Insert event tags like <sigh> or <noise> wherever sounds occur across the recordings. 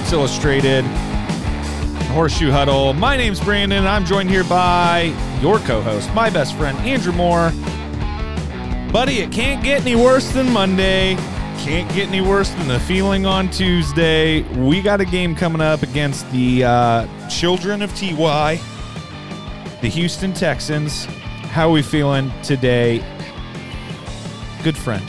Sports Illustrated. Horseshoe Huddle. My name's Brandon. I'm joined here by your co host, my best friend, Andrew Moore. Buddy, it can't get any worse than Monday. Can't get any worse than the feeling on Tuesday. We got a game coming up against the uh, children of TY, the Houston Texans. How are we feeling today? Good friend.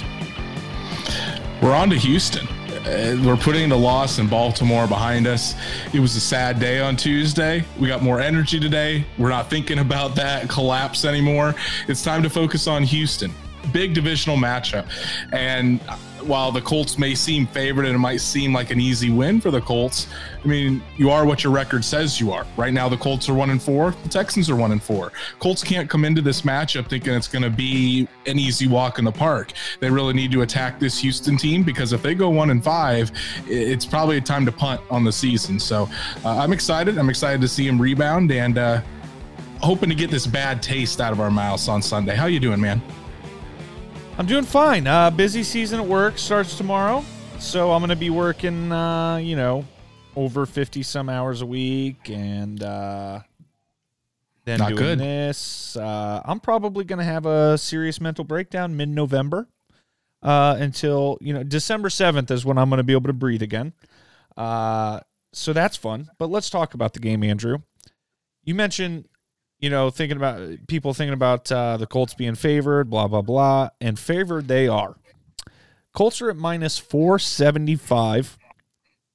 We're on to Houston. Uh, we're putting the loss in Baltimore behind us. It was a sad day on Tuesday. We got more energy today. We're not thinking about that collapse anymore. It's time to focus on Houston. Big divisional matchup. And while the Colts may seem favored and it might seem like an easy win for the Colts, I mean, you are what your record says you are. Right now, the Colts are one and four. The Texans are one and four. Colts can't come into this matchup thinking it's going to be an easy walk in the park. They really need to attack this Houston team because if they go one and five, it's probably a time to punt on the season. So uh, I'm excited. I'm excited to see him rebound and uh, hoping to get this bad taste out of our mouths on Sunday. How you doing, man? I'm doing fine. Uh, busy season at work starts tomorrow, so I'm going to be working, uh, you know, over 50 some hours a week, and uh, then Not doing good. this. Uh, I'm probably going to have a serious mental breakdown mid November uh, until you know December 7th is when I'm going to be able to breathe again. Uh, so that's fun. But let's talk about the game, Andrew. You mentioned you know, thinking about people thinking about uh, the Colts being favored, blah blah blah, and favored they are. Colts are at minus four seventy five.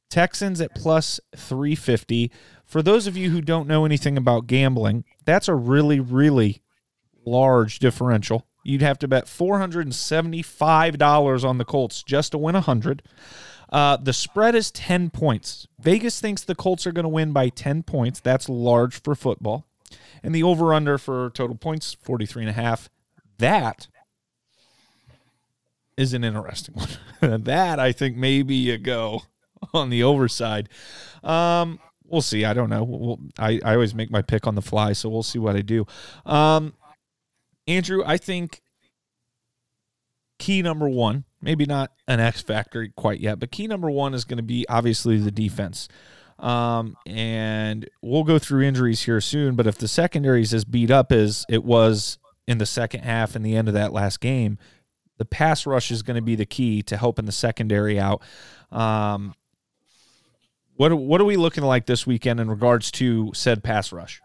Texans at plus three fifty. For those of you who don't know anything about gambling, that's a really really large differential. You'd have to bet four hundred and seventy five dollars on the Colts just to win a hundred. Uh, the spread is 10 points. Vegas thinks the Colts are going to win by 10 points. That's large for football. And the over under for total points, 43 and a half. That is an interesting <laughs> one. that I think maybe you go on the overside. Um, we'll see. I don't know. We'll, I, I always make my pick on the fly, so we'll see what I do. Um, Andrew, I think key number one, maybe not an X factor quite yet, but key number one is going to be obviously the defense. Um, and we'll go through injuries here soon. But if the secondary is as beat up as it was in the second half and the end of that last game, the pass rush is going to be the key to helping the secondary out. Um, what what are we looking like this weekend in regards to said pass rush?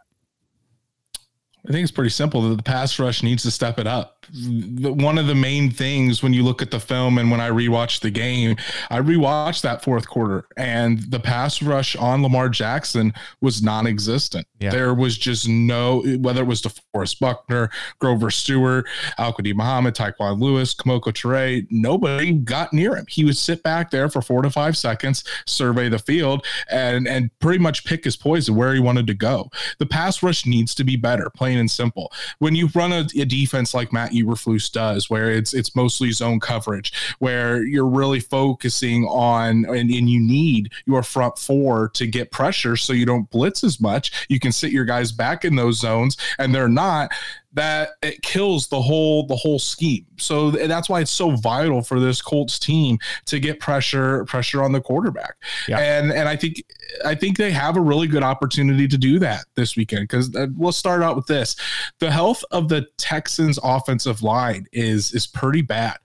I think it's pretty simple. That the pass rush needs to step it up. One of the main things when you look at the film and when I rewatched the game, I rewatched that fourth quarter and the pass rush on Lamar Jackson was non existent. Yeah. There was just no, whether it was DeForest Buckner, Grover Stewart, Al-Quadin Muhammad, Tyquan Lewis, Kemoko Turay, nobody got near him. He would sit back there for four to five seconds, survey the field, and, and pretty much pick his poison where he wanted to go. The pass rush needs to be better. Plain and simple. When you run a, a, defense like Matt Eberflus does, where it's it's mostly zone coverage, where you're really focusing on and, and you need your front four to get pressure so you don't blitz as much. You can sit your guys back in those zones, and they're not that it kills the whole the whole scheme. So that's why it's so vital for this Colts team to get pressure pressure on the quarterback. Yeah. And and I think I think they have a really good opportunity to do that this weekend because uh, we'll start out with this. The health of the Texans offensive line is is pretty bad.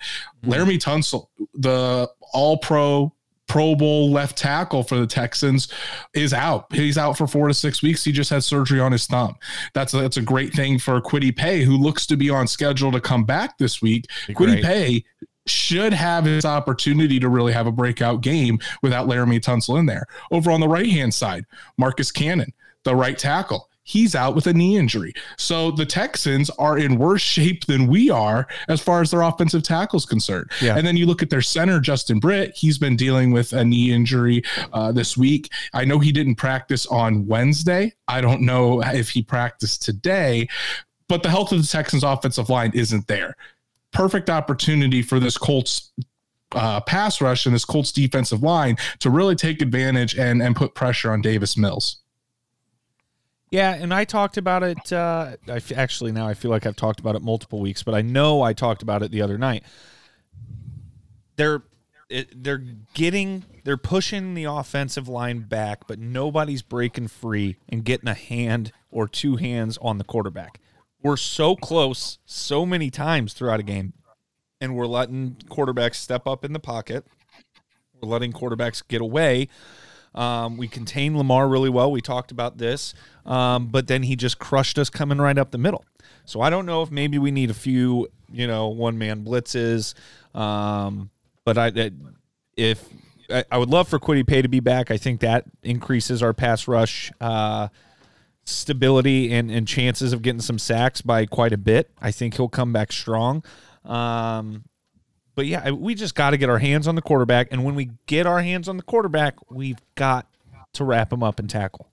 Mm-hmm. Laremy Tunsil, the all pro Pro Bowl left tackle for the Texans is out. He's out for four to six weeks. He just had surgery on his thumb. That's a, that's a great thing for Kwity Paye, who looks to be on schedule to come back this week. Kwity Paye should have his opportunity to really have a breakout game without Laremy Tunsil in there. Over on the right hand side, Marcus Cannon, the right tackle he's out with a knee injury. So the Texans are in worse <laughs> shape than we are as far as their offensive tackles concerned. Yeah. And then you look at their center, Justin Britt. He's been dealing with a knee injury uh, this week. I know he didn't practice on Wednesday. I don't know if he practiced today, but the health of the Texans' offensive line isn't there. Perfect opportunity for this Colts uh, pass rush and this Colts defensive line to really take advantage and, and put pressure on Davis Mills. Yeah, and I talked about it. Uh, I f- actually now I feel like I've talked about it multiple weeks, but I know I talked about it the other night. They're they're getting they're pushing the offensive line back, but nobody's breaking free and getting a hand or two hands on the quarterback. We're so close so many times throughout a game, and we're letting quarterbacks step up in the pocket. We're letting quarterbacks get away. Um, we contained Lamar really well. We talked about this, um, but then he just crushed us coming right up the middle. So I don't know if maybe we need a few, you know, one man blitzes. Um, but I, if I, I would love for Kwity Paye to be back, I think that increases our pass rush uh, stability and, and chances of getting some sacks by quite a bit. I think he'll come back strong. Um, but yeah, we just got to get our hands on the quarterback, and when we get our hands on the quarterback, we've got to wrap him up and tackle.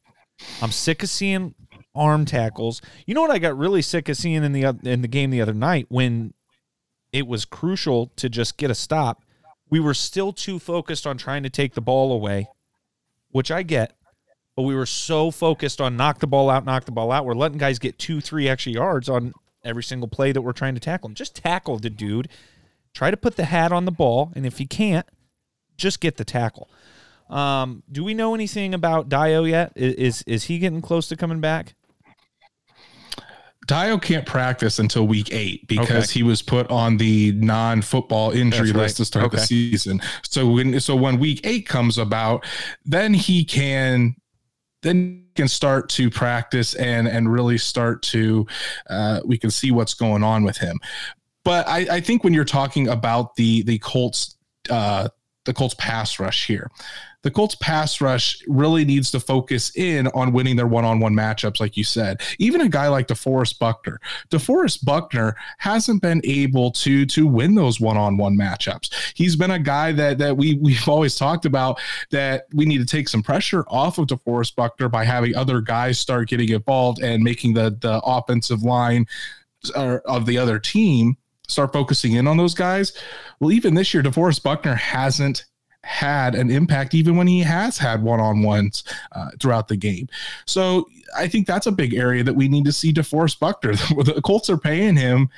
I'm sick of seeing arm tackles. You know what I got really sick of seeing in the in the game the other night when it was crucial to just get a stop. We were still too focused on trying to take the ball away, which I get, but we were so focused on knock the ball out, knock the ball out. We're letting guys get two, three extra yards on every single play that we're trying to tackle. Just tackle the dude Try to put the hat on the ball, and if you can't, just get the tackle. Um, do we know anything about Dayo yet? Is, is, is he getting close to coming back? Dayo can't practice until week eight because okay. he was put on the non-football injury list to start okay. the season. So when so when week eight comes about, then he can then can start to practice and and really start to uh, we can see what's going on with him. But I, I think when you're talking about the the Colts uh, the Colts pass rush here. The Colts pass rush really needs to focus in on winning their one-on-one matchups, like you said. Even a guy like DeForest Buckner, DeForest Buckner hasn't been able to to win those one-on-one matchups. He's been a guy that that we we've always talked about that we need to take some pressure off of DeForest Buckner by having other guys start getting involved and making the the offensive line uh, of the other team start focusing in on those guys. Well, even this year, DeForest Buckner hasn't had an impact even when he has had one-on-ones uh, throughout the game. So I think that's a big area that we need to see DeForest Buckner. <laughs> the Colts are paying him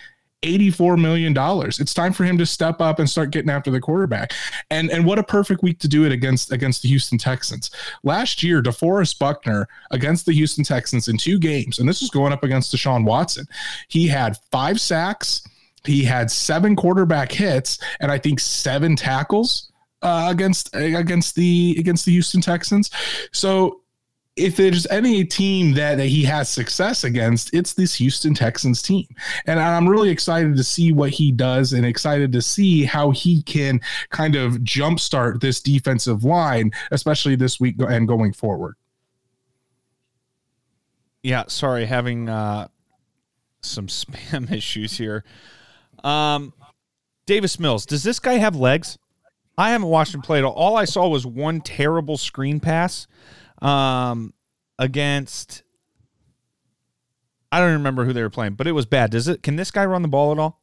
$84 million. It's time for him to step up and start getting after the quarterback. And and what a perfect week to do it against against the Houston Texans. Last year, DeForest Buckner against the Houston Texans in two games, and this was going up against Deshaun Watson. He had five sacks he had seven quarterback hits and I think seven tackles uh, against against the against the Houston Texans. So if there's any team that, that he has success against, it's this Houston Texans team. And I'm really excited to see what he does and excited to see how he can kind of jumpstart this defensive line, especially this week and going forward. Yeah, sorry, having uh, some <laughs> spam issues here. Um, Davis Mills, does this guy have legs? I haven't watched him play at all. All I saw was one terrible screen pass um, against. I don't remember who they were playing, but it was bad. Does it? Can this guy run the ball at all?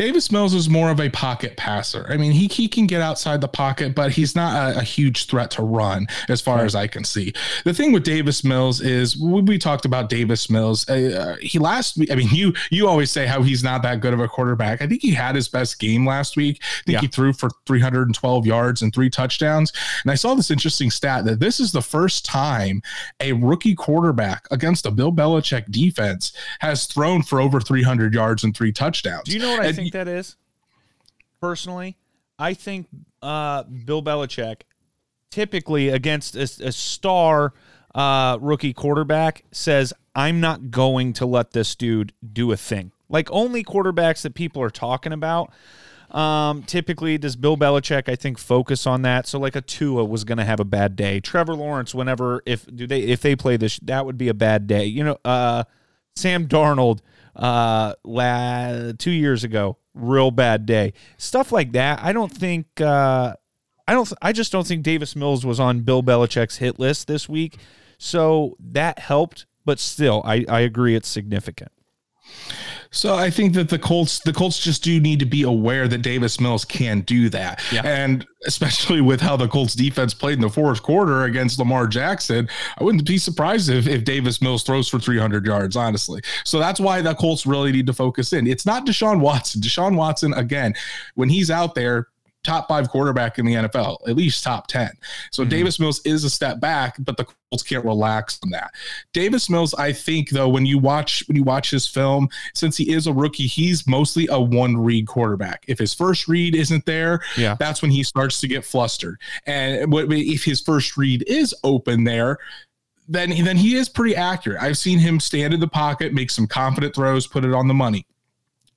Davis Mills is more of a pocket passer. I mean, he, he can get outside the pocket, but he's not a, a huge threat to run as far right. as I can see. The thing with Davis Mills is we, we talked about Davis Mills. Uh, he last week, I mean, you you always say how he's not that good of a quarterback. I think he had his best game last week. I think yeah. he threw for 312 yards and three touchdowns. And I saw this interesting stat that this is the first time a rookie quarterback against a Bill Belichick defense has thrown for over 300 yards and three touchdowns. Do you know what I think that is? Personally, I think uh, Bill Belichick typically against a, a star uh, rookie quarterback says, I'm not going to let this dude do a thing. Like only quarterbacks that people are talking about. Um, typically, does Bill Belichick, I think, focus on that? So, like a Tua was going to have a bad day. Trevor Lawrence, whenever if do they if they play this, that would be a bad day. You know, uh, Sam Darnold, uh, la- two years ago, real bad day. Stuff like that. I don't think. Uh, I don't. I just don't think Davis Mills was on Bill Belichick's hit list this week, so that helped. But still, I, I agree it's significant. So I think that the Colts, the Colts just do need to be aware that Davis Mills can do that. Yeah. And especially with how the Colts defense played in the fourth quarter against Lamar Jackson, I wouldn't be surprised if, if Davis Mills throws for 300 yards, honestly. So that's why the Colts really need to focus in. It's not Deshaun Watson. Deshaun Watson, again, when he's out there, top five quarterback in the NFL, at least top 10. So mm-hmm. Davis Mills is a step back, but the Colts can't relax on that. Davis Mills, I think though, when you watch when you watch his film, since he is a rookie, he's mostly a one read quarterback. If his first read isn't there, yeah. that's when he starts to get flustered. And if his first read is open there, then then he is pretty accurate. I've seen him stand in the pocket, make some confident throws, put it on the money.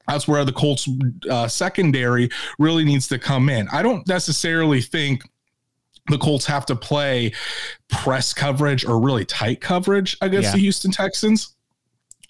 That's where the Colts uh, secondary really needs to come in. I don't necessarily think the Colts have to play press coverage or really tight coverage against yeah. the Houston Texans.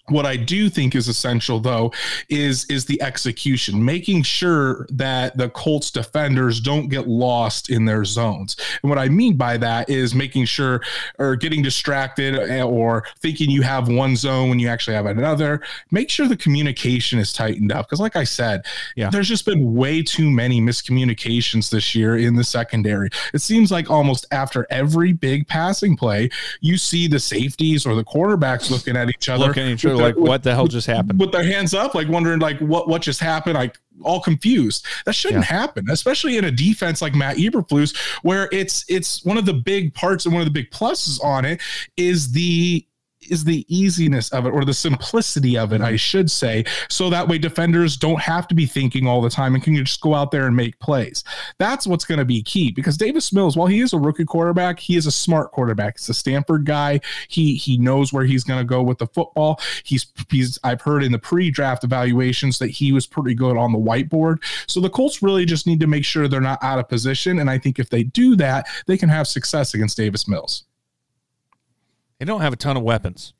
What I do think is essential though is is the execution, making sure that the Colts defenders don't get lost in their zones. And what I mean by that is making sure or getting distracted eh, or thinking you have one zone when you actually have another. Make sure the communication is tightened up because like I said, yeah. there's just been way too many miscommunications this year in the secondary. It seems like almost after every big passing play, you see the safeties or the quarterbacks looking at each other. Looking at each other like what the hell just happened with their hands up like wondering like what what just happened like all confused that shouldn't yeah. happen especially in a defense like matt eberflus where it's it's one of the big parts and one of the big pluses on it is the is the easiness of it or the simplicity of it, I should say. So that way defenders don't have to be thinking all the time and can just go out there and make plays. That's what's going to be key because Davis Mills, while he is a rookie quarterback, he is a smart quarterback. He's a Stanford guy. He he knows where he's going to go with the football. He's he's I've heard in the pre-draft evaluations that he was pretty good on the whiteboard. So the Colts really just need to make sure they're not out of position and I think if they do that, they can have success against Davis Mills. They don't have a ton of weapons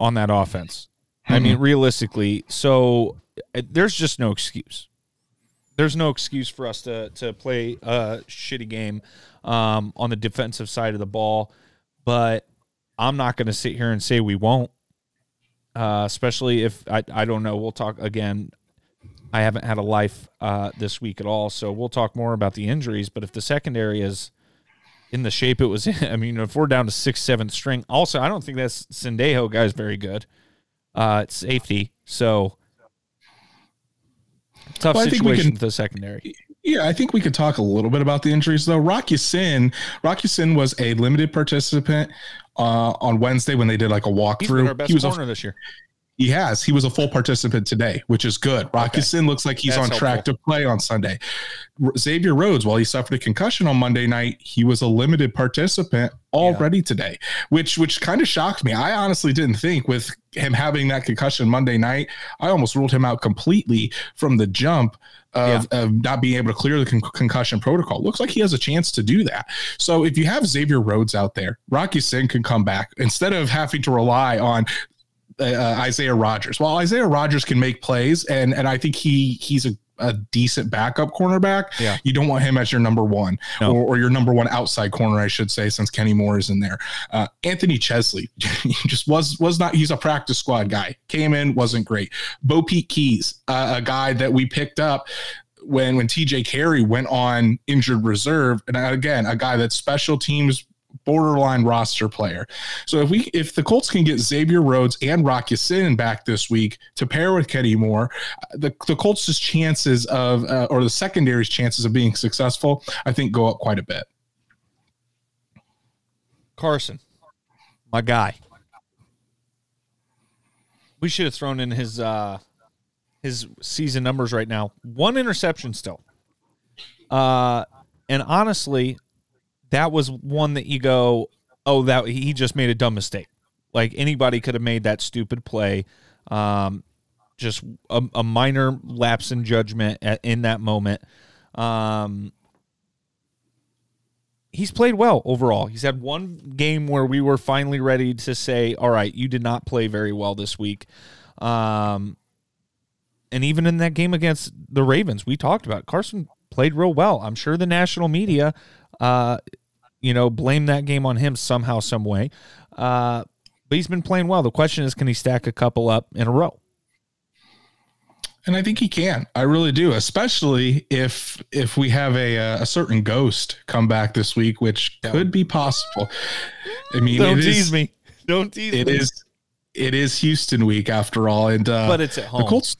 on that offense. Mm-hmm. I mean, realistically, so uh, there's just no excuse. There's no excuse for us to to play a shitty game um, on the defensive side of the ball. But I'm not going to sit here and say we won't. Uh, especially if I, I don't know. We'll talk again. I haven't had a life uh, this week at all, so we'll talk more about the injuries. But if the secondary is in the shape it was <laughs> in. I mean, if we're down to sixth, seventh string, also I don't think that Sendejo guy is very good. Uh, it's safety, so tough well, situation with the secondary. Yeah, I think we could talk a little bit about the injuries though. Rock Ya-Sin, Rock Ya-Sin was a limited participant uh, on Wednesday when they did like a walkthrough. he was corner this year. He has. He was a full participant today, which is good. Rock Ya-Sin okay. looks like he's That's on track to play on Sunday. Xavier Rhodes, while he suffered a concussion on Monday night, he was a limited participant already yeah. today, which which kind of shocked me. I honestly didn't think with him having that concussion Monday night, I almost ruled him out completely from the jump. Of, yeah. of, not being able to clear the con- concussion protocol. Looks like he has a chance to do that. So if you have Xavier Rhodes out there, Rock Ya-Sin can come back instead of having to rely on uh, uh, Isaiah Rogers. Well, Isaiah Rogers can make plays, and and I think he he's a a decent backup cornerback. Yeah. You don't want him as your number one no. or, or, your number one outside corner, I should say, since Kenny Moore is in there. Uh, Anthony Chesley <laughs> just was was not he's a practice squad guy. Came in, wasn't great. BoPete Keyes, uh, a guy that we picked up when when TJ Carrie went on injured reserve. And again, a guy that special teams borderline roster player. So if we if the Colts can get Xavier Rhodes and Rock Ya-Sin back this week to pair with Kenny Moore, the the Colts' chances of uh, or the secondary's chances of being successful, I think, go up quite a bit. Carson, my guy. We should have thrown in his uh his season numbers right now. One interception still. Uh and honestly, that was one that you go, oh, that he just made a dumb mistake. Like anybody could have made that stupid play. Um, just a, a, minor lapse in judgment at, in that moment. Um, he's played well overall. He's had one game where we were finally ready to say, all right, you did not play very well this week. Um, and even in that game against the Ravens, we talked about. Carson played real well. I'm sure the national media uh, you know, blame that game on him somehow, some way. Uh, but he's been playing well. The question is, can he stack a couple up in a row? And I think he can. I really do, especially if if we have a a certain ghost come back this week, which could be possible. I mean, don't tease is, me. Don't tease it me. It is it is Houston week after all, and uh, but it's at home. The Colts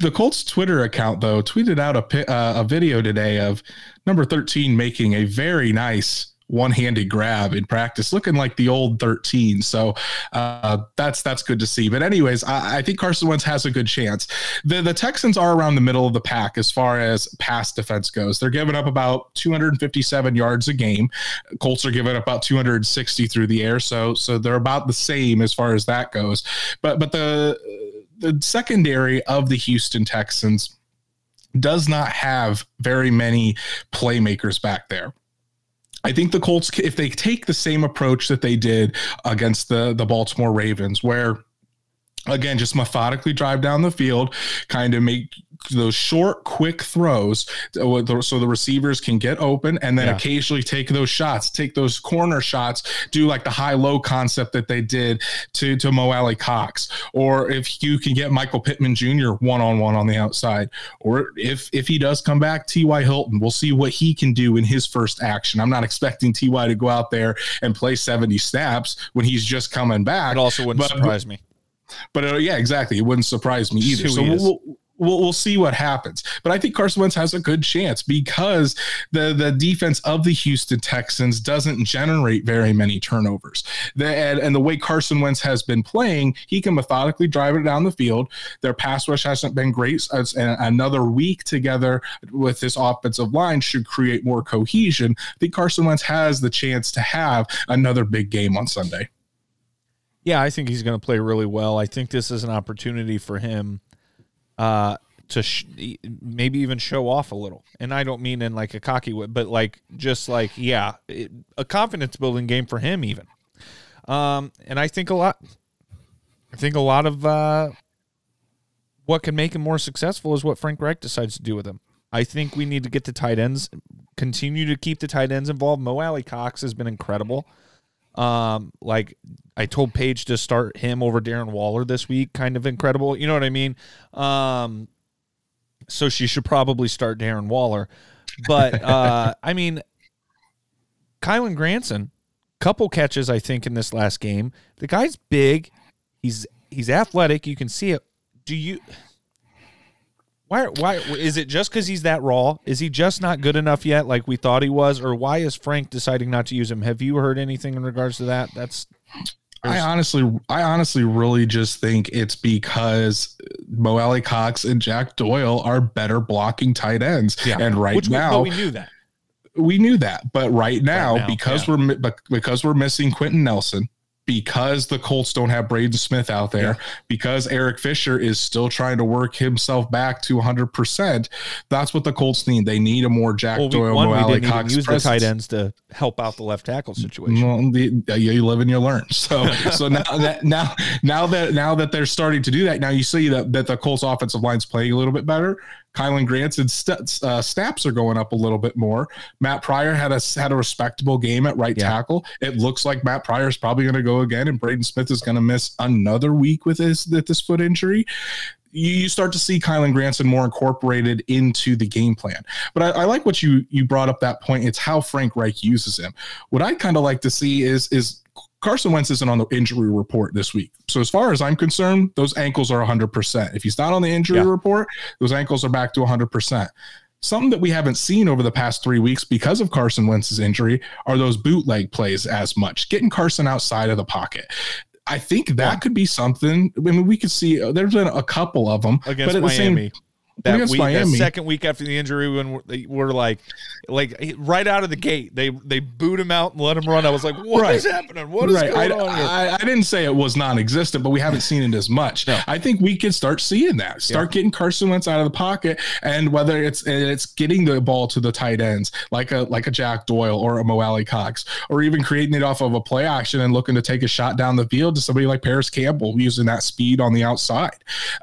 the Colts Twitter account though tweeted out a uh, a video today of number 13 making a very nice one-handed grab in practice, looking like the old 13. So uh, that's that's good to see. But anyways, I, I, think Carson Wentz has a good chance. The the Texans are around the middle of the pack as far as pass defense goes. They're giving up about 257 yards a game. Colts are giving up about 260 through the air. So so they're about the same as far as that goes. But but the the secondary of the Houston Texans does not have very many playmakers back there. I think the Colts, if they take the same approach that they did against the the Baltimore Ravens, where again just methodically drive down the field kind of make those short quick throws uh, so the receivers can get open and then yeah. occasionally take those shots take those corner shots do like the high low concept that they did to to Mo Alie-Cox or if you can get Michael Pittman Jr. one on one on the outside or if if he does come back T.Y. Hilton we'll see what he can do in his first action I'm not expecting T.Y. to go out there and play 70 snaps when he's just coming back it also wouldn't but, surprise me but uh, yeah, exactly. It wouldn't surprise me either. So we'll, we'll, we'll see what happens. But I think Carson Wentz has a good chance because the the defense of the Houston Texans doesn't generate very many turnovers. The, and, and the way Carson Wentz has been playing, he can methodically drive it down the field. Their pass rush hasn't been great. As another week together with this offensive line should create more cohesion. I think Carson Wentz has the chance to have another big game on Sunday. Yeah, I think he's going to play really well. I think this is an opportunity for him uh, to sh- maybe even show off a little. And I don't mean in like a cocky way, but like just like yeah, it, a confidence building game for him even. Um, and I think a lot. I think a lot of uh, what can make him more successful is what Frank Reich decides to do with him. I think we need to get the tight ends, continue to keep the tight ends involved. Mo Alie-Cox has been incredible. Um, like I told Paige to start him over Darren Waller this week, kind of incredible. You know what I mean? Um, so she should probably start Darren Waller. But uh, I mean, Kylen Granson, couple catches I think in this last game. The guy's big. He's he's athletic. You can see it. Do you? Why? Why is it just because he's that raw? Is he just not good enough yet, like we thought he was, or why is Frank deciding not to use him? Have you heard anything in regards to that? That's. I honestly, I honestly, really just think it's because Mo Alie-Cox and Jack Doyle are better blocking tight ends, yeah. and right Which now we, we knew that we knew that, but right now, right now because yeah. we're because we're missing Quenton Nelson, because the Colts don't have Braden Smith out there, yeah. because Eric Fisher is still trying to work himself back to 100%, that's what the Colts need. They need a more Jack well, Doyle, one, didn't Cox use presence. the tight ends to help out the left tackle situation. Well, the, you live and you learn. So, <laughs> so now that now now that now that they're starting to do that, now you see that that the Colts offensive line's playing a little bit better. Kylen Granson's st- uh, snaps are going up a little bit more. Matt Pryor had a had a respectable game at right yeah. tackle. It looks like Matt Pryor is probably going to go again, and Braden Smith is going to miss another week with his with this foot injury you start to see Kylen Granson more incorporated into the game plan. But I, I, like what you you brought up that point. It's how Frank Reich uses him. What I kind of like to see is is Carson Wentz isn't on the injury report this week. So as far as I'm concerned, those ankles are 100%. If he's not on the injury yeah. report, those ankles are back to 100%. Something that we haven't seen over the past three weeks because of Carson Wentz's injury are those bootleg plays as much, getting Carson outside of the pocket. I think that yeah. could be something. I mean, we could see uh, there's been a couple of them against but at Miami. The same, that week, that second week after the injury, when we're, we're, like, like right out of the gate, they they boot him out and let him run. I was like, what right. is happening? What is right. going I, on here? I, I, didn't say it was non-existent, but we haven't seen it as much. No. I think we can start seeing that. Start yeah. getting Carson Wentz out of the pocket, and whether it's it's getting the ball to the tight ends, like a like a Jack Doyle or a Mo Alie-Cox, or even creating it off of a play action and looking to take a shot down the field to somebody like Parris Campbell using that speed on the outside.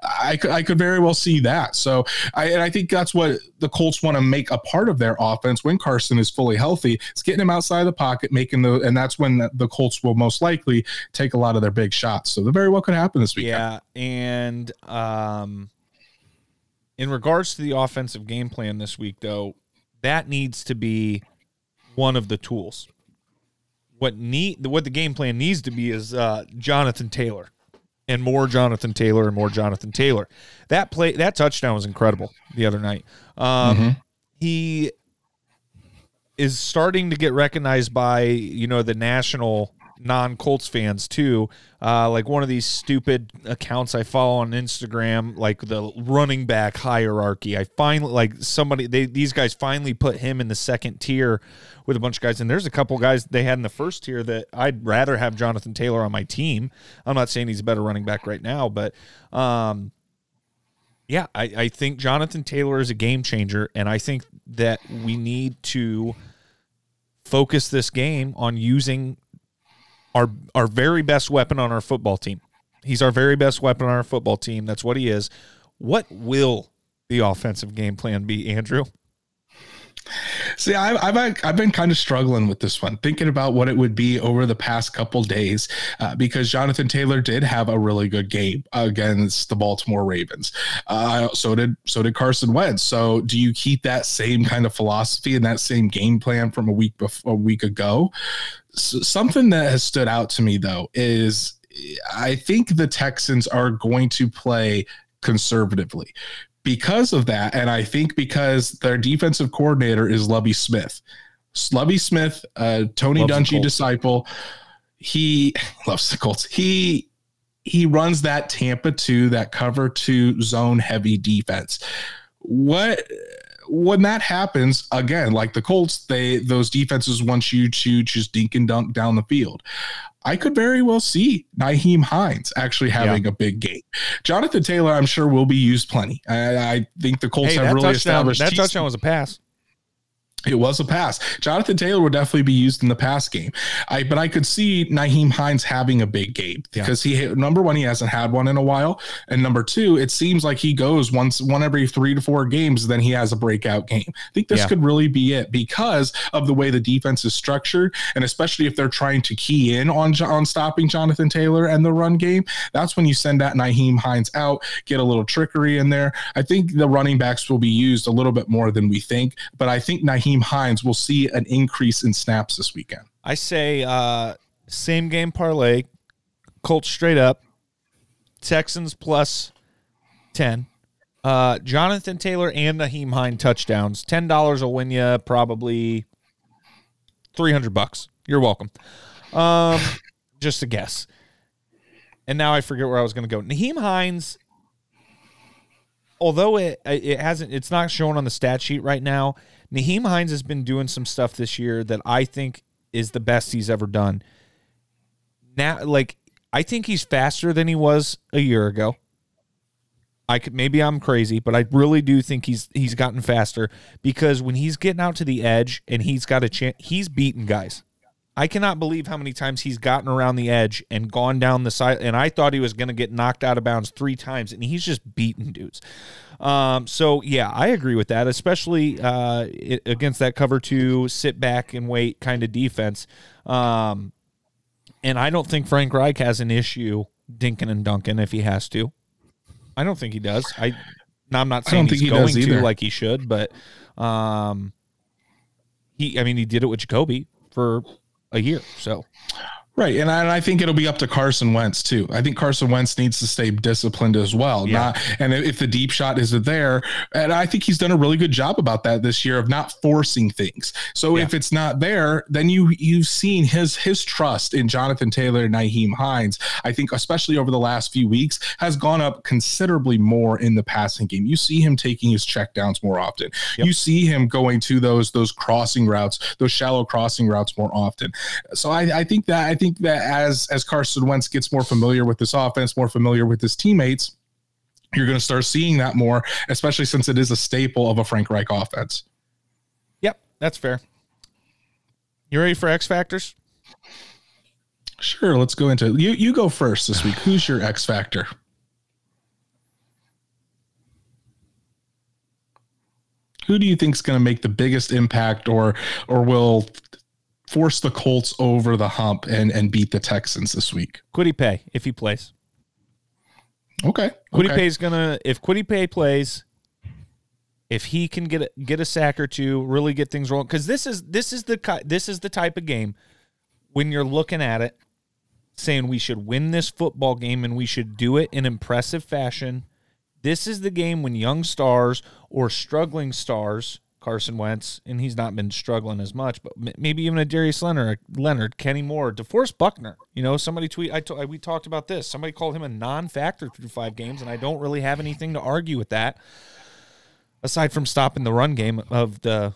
I could I could very well see that. So I, and I think that's what the Colts want to make a part of their offense when Carson is fully healthy. It's getting him outside the pocket, making the, and that's when the, the Colts will most likely take a lot of their big shots. So the very well could happen this weekend. Yeah, and um, in regards to the offensive game plan this week, though, that needs to be one of the tools. What need what the game plan needs to be is uh, Jonathan Taylor and more Jonathan Taylor and more Jonathan Taylor. That play, that touchdown was incredible the other night. Um, Mm-hmm. He is starting to get recognized by you know the national non Colts fans too. Uh, like one of these stupid accounts I follow on Instagram, like the running back hierarchy. I finally like somebody they these guys finally put him in the second tier with a bunch of guys, and there's a couple guys they had in the first tier that I'd rather have Jonathan Taylor on my team. I'm not saying he's a better running back right now, but um, yeah, I, I think Jonathan Taylor is a game changer, and I think that we need to focus this game on using our our very best weapon on our football team. He's our very best weapon on our football team. That's what he is. What will the offensive game plan be, Andrew? See, I, I've I've been kind of struggling with this one, thinking about what it would be over the past couple days, uh, because Jonathan Taylor did have a really good game against the Baltimore Ravens. Uh, so did so did Carson Wentz. So, do you keep that same kind of philosophy and that same game plan from a week before, a week ago? So, something that has stood out to me though is I think the Texans are going to play conservatively because of that, and I think because their defensive coordinator is Lovie Smith. Lovie Smith, uh, Tony Loves Dungy disciple, he <laughs> loves the Colts. He he runs that Tampa two, that cover two zone heavy defense. What when that happens again, like the Colts, they those defenses want you to just dink and dunk down the field. I could very well see Nyheim Hines actually having a big game. Jonathan Taylor, I'm sure, will be used plenty. I, I think the Colts Hey, have really touchdown, established that touchdown was a pass. It was a pass. Jonathan Taylor would definitely be used in the pass game. I but I could see Nyheim Hines having a big game because he number one he hasn't had one in a while, and number two it seems like he goes once one every three to four games, then he has a breakout game. I think this Yeah. could really be it because of the way the defense is structured, and especially if they're trying to key in on on stopping Jonathan Taylor and the run game. That's when you send that Nyheim Hines out, get a little trickery in there. I think the running backs will be used a little bit more than we think, but I think Nyheim Hines will see an increase in snaps this weekend. I say uh, same game parlay, Colts straight up, Texans plus ten. Uh, Jonathan Taylor and Nyheim Hine touchdowns. Ten dollars will win you probably three hundred bucks. You're welcome. Um, <laughs> just a guess. And now I forget where I was going to go. Nyheim Hines, although it it hasn't, it's not shown on the stat sheet right now. Nyheim Hines has been doing some stuff this year that I think is the best he's ever done. Now, like I think he's faster than he was a year ago. I could maybe I'm crazy, but I really do think he's he's gotten faster because when he's getting out to the edge and he's got a chance, he's beating guys. I cannot believe how many times he's gotten around the edge and gone down the side. And I thought he was going to get knocked out of bounds three times, and he's just beating dudes. Um, so yeah, I agree with that, especially uh, it, against that cover two, sit back and wait kind of defense. Um, and I don't think Frank Reich has an issue dinking and dunking if he has to. I don't think he does. I, now I'm not saying he's he going does to like he should, but um, he. I mean, he did it with Jacoby for a year. So Right, and I, and I think it'll be up to Carson Wentz too. I think Carson Wentz needs to stay disciplined as well. Yeah. Not, and if the deep shot isn't there, and I think he's done a really good job about that this year of not forcing things. So Yeah. if it's not there, then you you've seen his his trust in Jonathan Taylor and Nyheim Hines. I think especially over the last few weeks has gone up considerably more in the passing game. You see him taking his checkdowns more often. Yep. You see him going to those those crossing routes, those shallow crossing routes more often. So I, I think that I think that as as Carson Wentz gets more familiar with this offense, more familiar with his teammates, you're going to start seeing that more, especially since it is a staple of a Frank Reich offense. Yep, that's fair. You ready for X Factors? Sure, let's go into it. You you go first this week. Who's your X factor? Who do you think is going to make the biggest impact or or will force the Colts over the hump and and beat the Texans this week? Kwity Paye if he plays. Okay. Kwity okay. Paye's gonna if Kwity Paye plays, if he can get a, get a sack or two, really get things rolling. Because this is this is the this is the type of game when you're looking at it, saying we should win this football game and we should do it in impressive fashion. This is the game when young stars or struggling stars, Carson Wentz, and he's not been struggling as much, but maybe even a Darius Leonard, Leonard, Kenny Moore, DeForest Buckner. You know, somebody tweet. I t- we talked about this. Somebody called him a non-factor through five games, and I don't really have anything to argue with that, aside from stopping the run game of the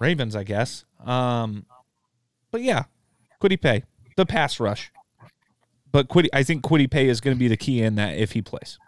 Ravens, I guess. Um, but yeah, Kwity Paye, the pass rush. But Kwity, I think Kwity Paye is going to be the key in that if he plays.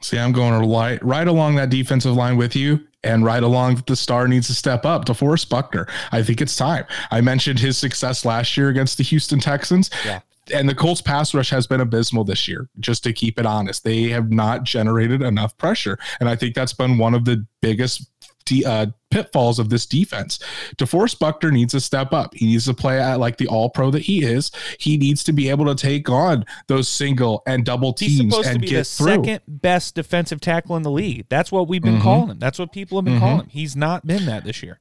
See, I'm going right, right along that defensive line with you, and right along the star needs to step up. to DeForest Buckner, I think it's time. I mentioned his success last year against the Houston Texans. Yeah. And the Colts pass rush has been abysmal this year, just to keep it honest. They have not generated enough pressure. And I think that's been one of the biggest de- uh, pitfalls of this defense. DeForest Buckner needs to step up. He needs to play at like the all pro that he is. He needs to be able to take on those single and double teams and get the through. second best defensive tackle in the league. That's what we've been mm-hmm. calling him. That's what people have been mm-hmm. calling him. He's not been that this year.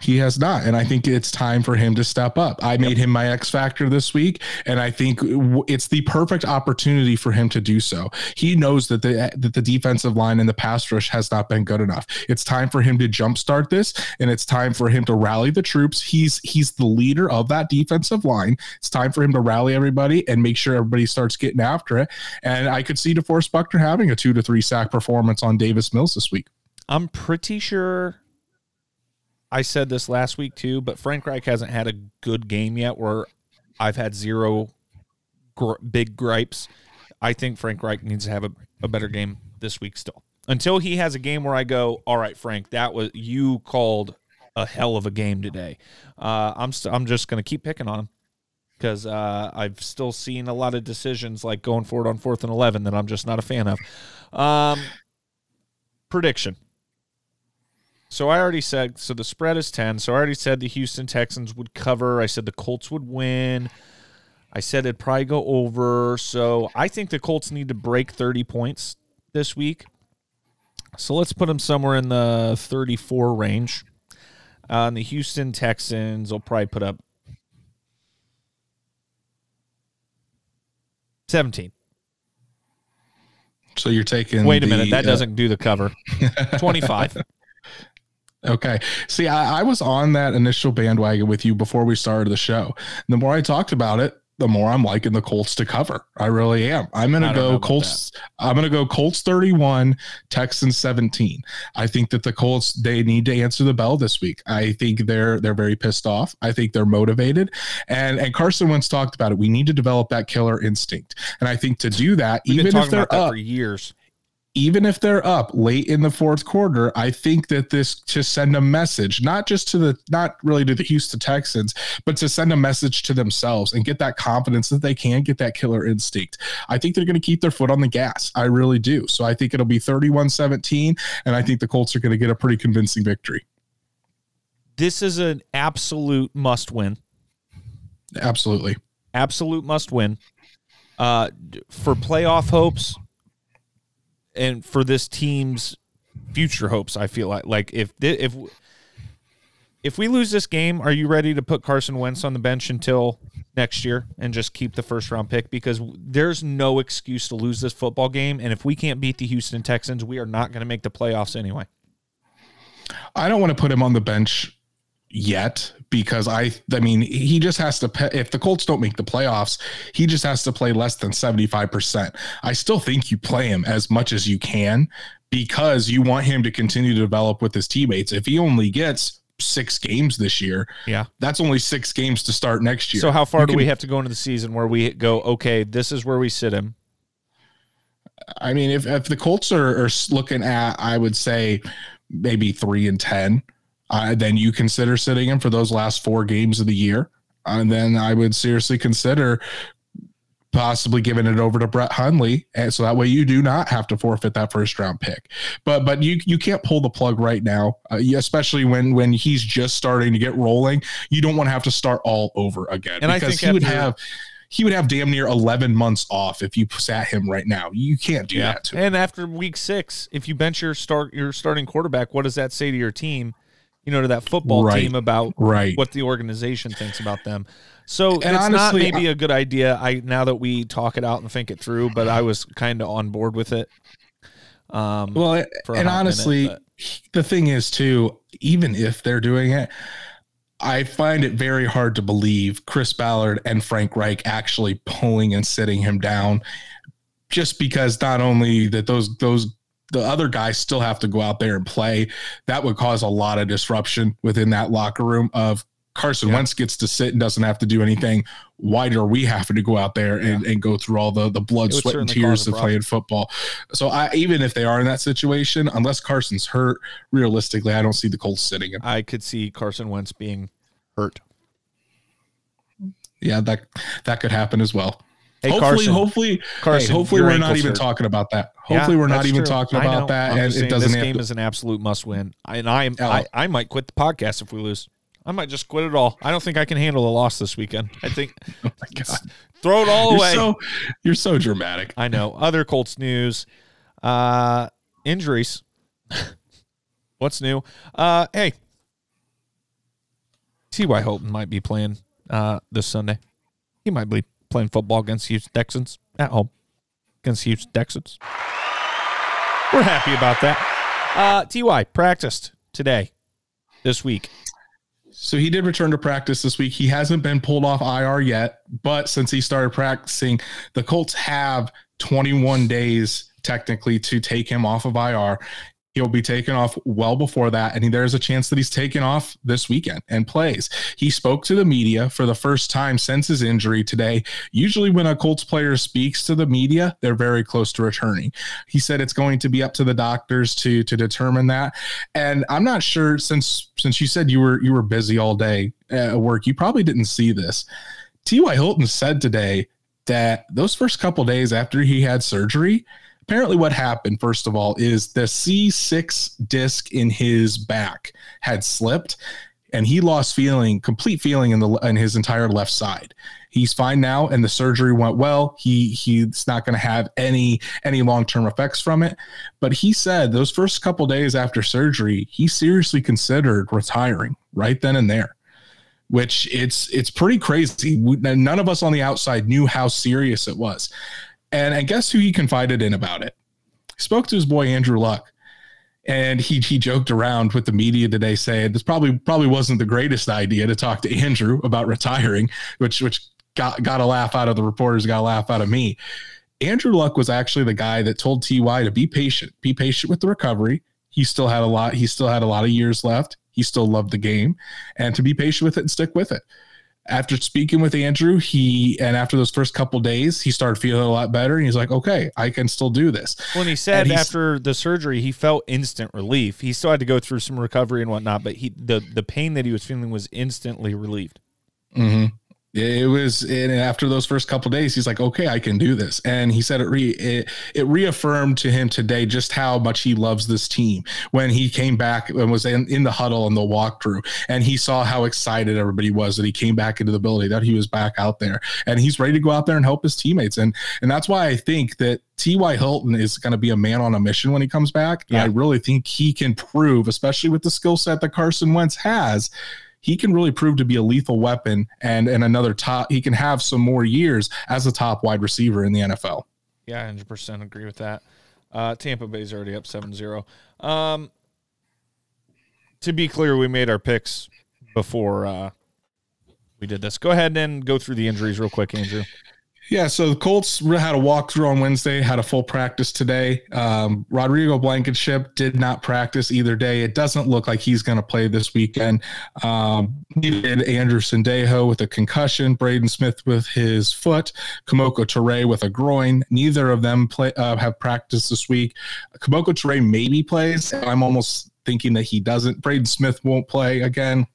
He has not. And I think it's time for him to step up. I made him my X factor this week. And I think it's the perfect opportunity for him to do so. He knows that the, that the defensive line and the pass rush has not been good enough. It's time for him to jumpstart this and it's time for him to rally the troops. He's, he's the leader of that defensive line. It's time for him to rally everybody and make sure everybody starts getting after it. And I could see DeForest Buckner having a two to three sack performance on Davis Mills this week. I'm pretty sure I said this last week too, but Frank Reich hasn't had a good game yet where I've had zero gr- big gripes. I think Frank Reich needs to have a, a better game this week still. Until he has a game where I go, all right, Frank, that was you called a hell of a game today. Uh, I'm i st- I'm just gonna keep picking on him because uh, I've still seen a lot of decisions like going forward on fourth and eleven that I'm just not a fan of. Um, prediction. So I already said so the spread is 10. So I already said the Houston Texans would cover. I said the Colts would win. I said it'd probably go over. So I think the Colts need to break 30 points this week. So let's put them somewhere in the 34 range. Uh, and the Houston Texans will probably put up 17. So you're taking. Wait a the, minute. That uh, doesn't do the cover. <laughs> 25. Okay. See, I, I, was on that initial bandwagon with you before we started the show. The more I talked about it, the more I'm liking the Colts to cover. I really am. I'm gonna go Colts. I'm gonna go Colts 31, Texans 17. I think that the Colts they need to answer the bell this week. I think they're they're very pissed off. I think they're motivated, and and Carson once talked about it. We need to develop that killer instinct, and I think to do that, We've even if they're up for years, even if they're up late in the fourth quarter, I think that this to send a message, not just to the, not really to the Houston Texans, but to send a message to themselves and get that confidence that they can get that killer instinct. I think they're going to keep their foot on the gas. I really do. So I think it'll be 31 17, and I think the Colts are going to get a pretty convincing victory. This is an absolute must win. Absolutely. Absolute must win. Uh, for playoff hopes, and for this team's future hopes. I feel like like if if if we lose this game, are you ready to put Carson Wentz on the bench until next year and just keep the first round pick? Because there's no excuse to lose this football game, and if we can't beat the Houston Texans, we are not going to make the playoffs anyway. I don't want to put him on the bench yet because I I mean he just has to pay, if the Colts don't make the playoffs he just has to play less than 75%. I still think you play him as much as you can because you want him to continue to develop with his teammates. If he only gets 6 games this year, yeah. That's only 6 games to start next year. So how far you do can, we have to go into the season where we go okay, this is where we sit him? I mean if if the Colts are, are looking at I would say maybe 3 and 10 uh, then you consider sitting him for those last four games of the year. And then I would seriously consider possibly giving it over to Brett Hundley, and so that way you do not have to forfeit that first round pick. But but you you can't pull the plug right now, uh, especially when when he's just starting to get rolling. You don't want to have to start all over again. And I think he would have he would have damn near 11 months off if you sat him right now. You can't do yeah. that. and after week six, if you bench your start your starting quarterback, what does that say to your team? You know, to that football Right. team about Right. what the organization thinks about them. So And it's not honestly, maybe a good idea. I now that we talk it out and think it through, but I was kind of on board with it. Um, Well, and hot minute, honestly, the thing is too, even if they're doing it, I find it very hard to believe Chris Ballard and Frank Reich actually pulling and sitting him down, just because not only that those those the other guys still have to go out there and play, that would cause a lot of disruption within that locker room. Of Carson Yeah. Wentz gets to sit and doesn't have to do anything. Why are we having to go out there and, and go through all the the blood, sweat, and tears of playing football? So I even if they are in that situation, unless Carson's hurt, realistically, I don't see the Colts sitting him. I could see Carson Wentz being hurt. Yeah, that that could happen as well. Hey, hopefully, Carson, hopefully, Carson, hey, hopefully we're not even hurt. talking about that. Yeah, Hopefully we're not even true. talking about that, I'm and it doesn't This game to, is an absolute must-win, and I, Oh. I, I might quit the podcast if we lose. I might just quit it all. I don't think I can handle a loss this weekend. I think <laughs> Oh my <laughs> God. throw it all You're away. so you're so dramatic. I know. Other Colts news, uh, injuries. <laughs> What's new? Uh, hey, T.Y. Hilton might be playing uh, this Sunday. He might be playing football against Houston Texans at home against Houston Texans. We're happy about that. Uh, Ty practiced today, this week. So he did return to practice this week. He hasn't been pulled off IR yet, but since he started practicing, the Colts have 21 days technically to take him off of IR. He'll be taken off well before that, and there's a chance that he's taken off this weekend and plays. He spoke to the media for the first time since his injury today. Usually, when a Colts player speaks to the media, they're very close to returning. He said it's going to be up to the doctors to to determine that. And I'm not sure since since you said you were you were busy all day uh, at work, you probably didn't see this. T.Y. Hilton said today that those first couple days after he had surgery, apparently what happened first of all is the C6 disc in his back had slipped and he lost feeling complete feeling in the in his entire left side. He's fine now and the surgery went well. He he's not going to have any any long-term effects from it. But he said those first couple days after surgery he seriously considered retiring right then and there which it's it's pretty crazy. We- none of us on the outside knew how serious it was and and guess who he confided in about it he spoke to his boy andrew luck and he he joked around with the media today saying this probably probably wasn't the greatest idea to talk to Andrew about retiring, which which got got a laugh out of the reporters, got a laugh out of me. Andrew Luck was actually the guy that told TY to be patient, be patient with the recovery. He still had a lot, he still had a lot of years left. He still loved the game and to be patient with it and stick with it. After speaking with Andrew, he and after those first couple days, he started feeling a lot better. And he's like, okay, I can still do this. When he said after the surgery, he felt instant relief. He still had to go through some recovery and whatnot, but he the the pain that he was feeling was instantly relieved. Mm-hmm. It was, and after those first couple days, he's like, "Okay, I can do this." And he said it re it, it reaffirmed to him today just how much he loves this team. When he came back and was in, in the huddle and the walkthrough, and he saw how excited everybody was that he came back into the building, that he was back out there, and he's ready to go out there and help his teammates. And and that's why I think that T.Y. Hilton is going to be a man on a mission when he comes back. Yeah. I really think he can prove, especially with the skill set that Carson Wentz has, he can really prove to be a lethal weapon and and another top. He can have some more years as a top wide receiver in the NFL. Yeah, hundred percent agree with that. Uh, Tampa Bay's already up 7-0. Um, to be clear, we made our picks before uh, we did this. Go ahead and go through the injuries real quick, Andrew. Yeah, so the Colts had a walkthrough on Wednesday, had a full practice today. Um, Rodrigo Blankenship did not practice either day. It doesn't look like he's going to play this weekend. Um, needed Andrew Sendejo with a concussion, Braden Smith with his foot, Kemoko Turay with a groin. Neither of them play uh, have practiced this week. Kemoko Turay maybe plays. I'm almost thinking that he doesn't. Braden Smith won't play again.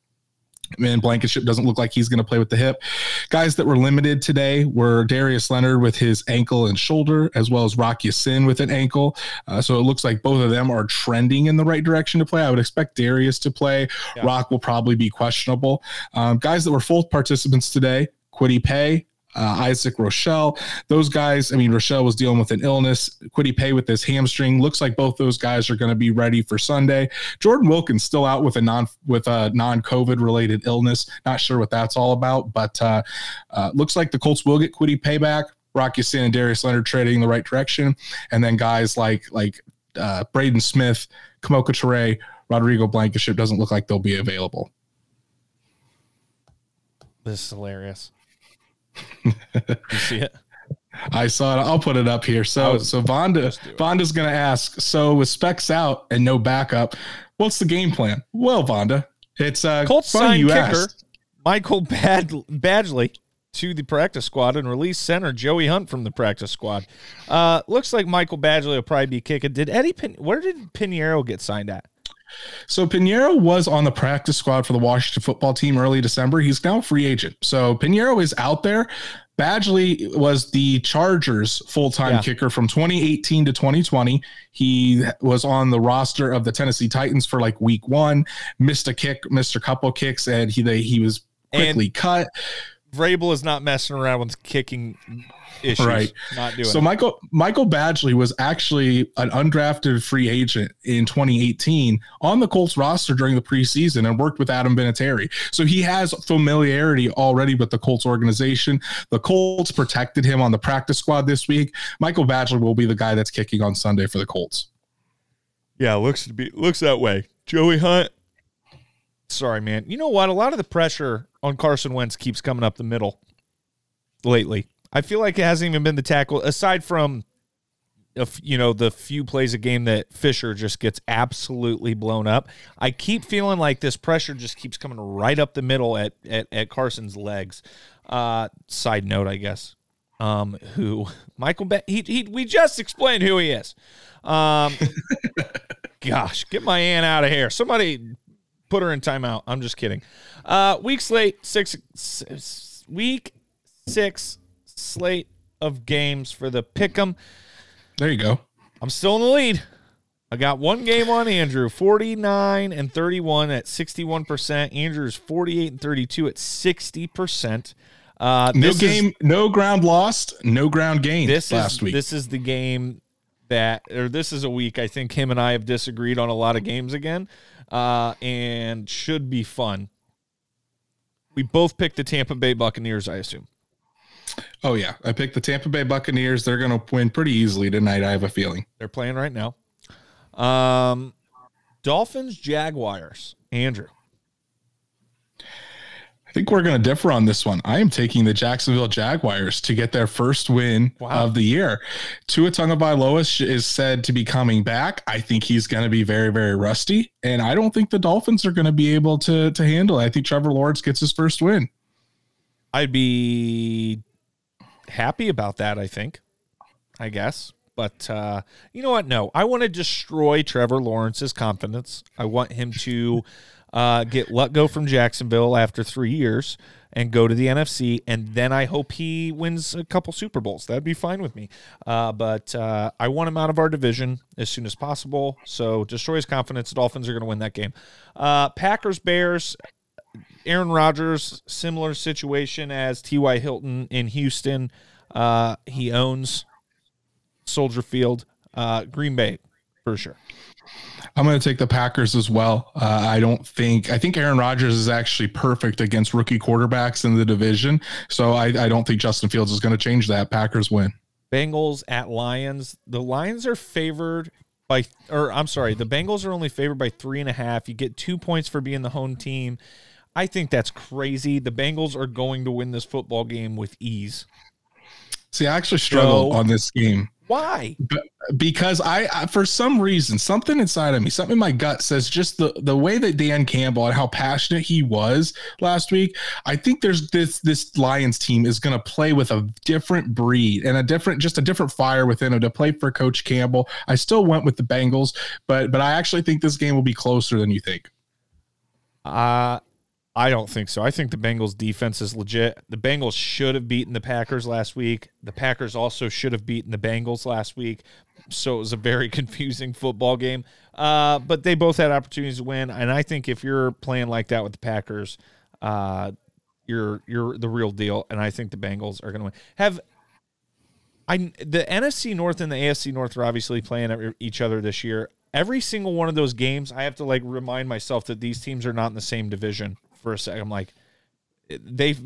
And Blankenship doesn't look like he's going to play with the hip. Guys that were limited today were Darius Leonard with his ankle and shoulder, as well as Rock Ya-Sin with an ankle. Uh, so it looks like both of them are trending in the right direction to play. I would expect Darius to play. Yeah. Rock will probably be questionable. Um, guys that were full participants today, Kwity Paye, uh, Isaac Rochell. Those guys, I mean, Rochell was dealing with an illness. Kwity Paye with this hamstring. Looks like both those guys are going to be ready for Sunday. Jordan Wilkins still out with a non with a non COVID related illness. Not sure what that's all about, but uh, uh, looks like the Colts will get Kwity Paye back. Rock Ya-Sin and Darius Leonard trading in the right direction, and then guys like like uh, Braden Smith, Kemoko Turay, Rodrigo Blankenship doesn't look like they'll be available. This is hilarious. You see it? I saw it. I'll put it up here. So was, so Vonda Vonda's gonna ask. So with specs out and no backup, what's the game plan? Well, Vonda, it's uh Colts sign kicker asked. Michael Bad- Badgley to the practice squad and release center Joey Hunt from the practice squad. Uh, looks like Michael Badgley will probably be kicking. Did Eddie Pin- where did Piñeiro get signed at? So Piñeiro was on the practice squad for the Washington football team early December. He's now a free agent. So Piñeiro is out there. Badgley was the Chargers full time yeah. kicker from 2018 to 2020. He was on the roster of the Tennessee Titans for like week one, missed a kick, missed a couple kicks, and he they, he was quickly and cut. Vrabel is not messing around with kicking issues. Right. Not doing so it. Michael Michael Badgley was actually an undrafted free agent in 2018 on the Colts roster during the preseason and worked with Adam Vinatieri. So he has familiarity already with the Colts organization. The Colts protected him on the practice squad this week. Michael Badgley will be the guy that's kicking on Sunday for the Colts. Yeah, looks to be looks that way. Joey Hunt. Sorry, man. You know what? A lot of the pressure on Carson Wentz keeps coming up the middle lately. I feel like it hasn't even been the tackle aside from if you know the few plays a game that Fisher just gets absolutely blown up. I keep feeling like this pressure just keeps coming right up the middle at at, at Carson's legs. Uh, side note, I guess. Um, who Michael? Be- he, he we just explained who he is. Um, <laughs> gosh, get my aunt out of here. Somebody put her in timeout. I'm just kidding. Uh, week slate six, six week six slate of games for the pick'em. There you go. I'm still in the lead. I got one game on Andrew, 49 and 31 at 61%. Andrew's 48 and 32 at 60%. Uh, no game, is, no ground lost, no ground gained this last is, week. This is the game that, or this is a week I think him and I have disagreed on a lot of games again, uh, and should be fun. We both picked the Tampa Bay Buccaneers, I assume. Oh yeah, I picked the Tampa Bay Buccaneers. They're going to win pretty easily tonight. I have a feeling they're playing right now. Um, Dolphins Jaguars. Andrew, think we're going to differ on this one. I am taking the Jacksonville Jaguars to get their first win wow. of the year. Tua Tagovailoa is said to be coming back. I think he's going to be very, very rusty, and I don't think the Dolphins are going to be able to to handle it. I think Trevor Lawrence gets his first win. I'd be happy about that, I think. I guess. But uh, you know what? No, I want to destroy Trevor Lawrence's confidence. I want him to uh, get let go from Jacksonville after three years and go to the NFC, and then I hope he wins a couple Super Bowls. That'd be fine with me. Uh, but uh, I want him out of our division as soon as possible. So destroy his confidence. The Dolphins are going to win that game. Uh, Packers Bears. Aaron Rodgers, similar situation as T.Y. Hilton in Houston. Uh, he owns Soldier Field. Uh, Green Bay, for sure. I'm going to take the Packers as well. Uh, I don't think I think Aaron Rodgers is actually perfect against rookie quarterbacks in the division. So I, I don't think Justin Fields is going to change that. Packers win. Bengals at Lions. The Lions are favored by, or I'm sorry, the Bengals are only favored by three and a half. You get two points for being the home team. I think that's crazy. The Bengals are going to win this football game with ease. See, I actually struggle so, on this game. Why? because I, I, for some reason, something inside of me, something in my gut says just the the way that Dan Campbell and how passionate he was last week. I think there's this this Lions team is going to play with a different breed and a different, just a different fire within them to play for Coach Campbell. I still went with the Bengals, but but I actually think this game will be closer than you think. Uh I don't think so. I think the Bengals defense is legit. The Bengals should have beaten the Packers last week. The Packers also should have beaten the Bengals last week. So it was a very <laughs> confusing football game. Uh, but they both had opportunities to win. And I think if you're playing like that with the Packers, uh, you're you're the real deal, and I think the Bengals are going to win. Have I the NFC North and the AFC North are obviously playing each other this year. Every single one of those games, I have to like remind myself that these teams are not in the same division for a second. I'm like, they've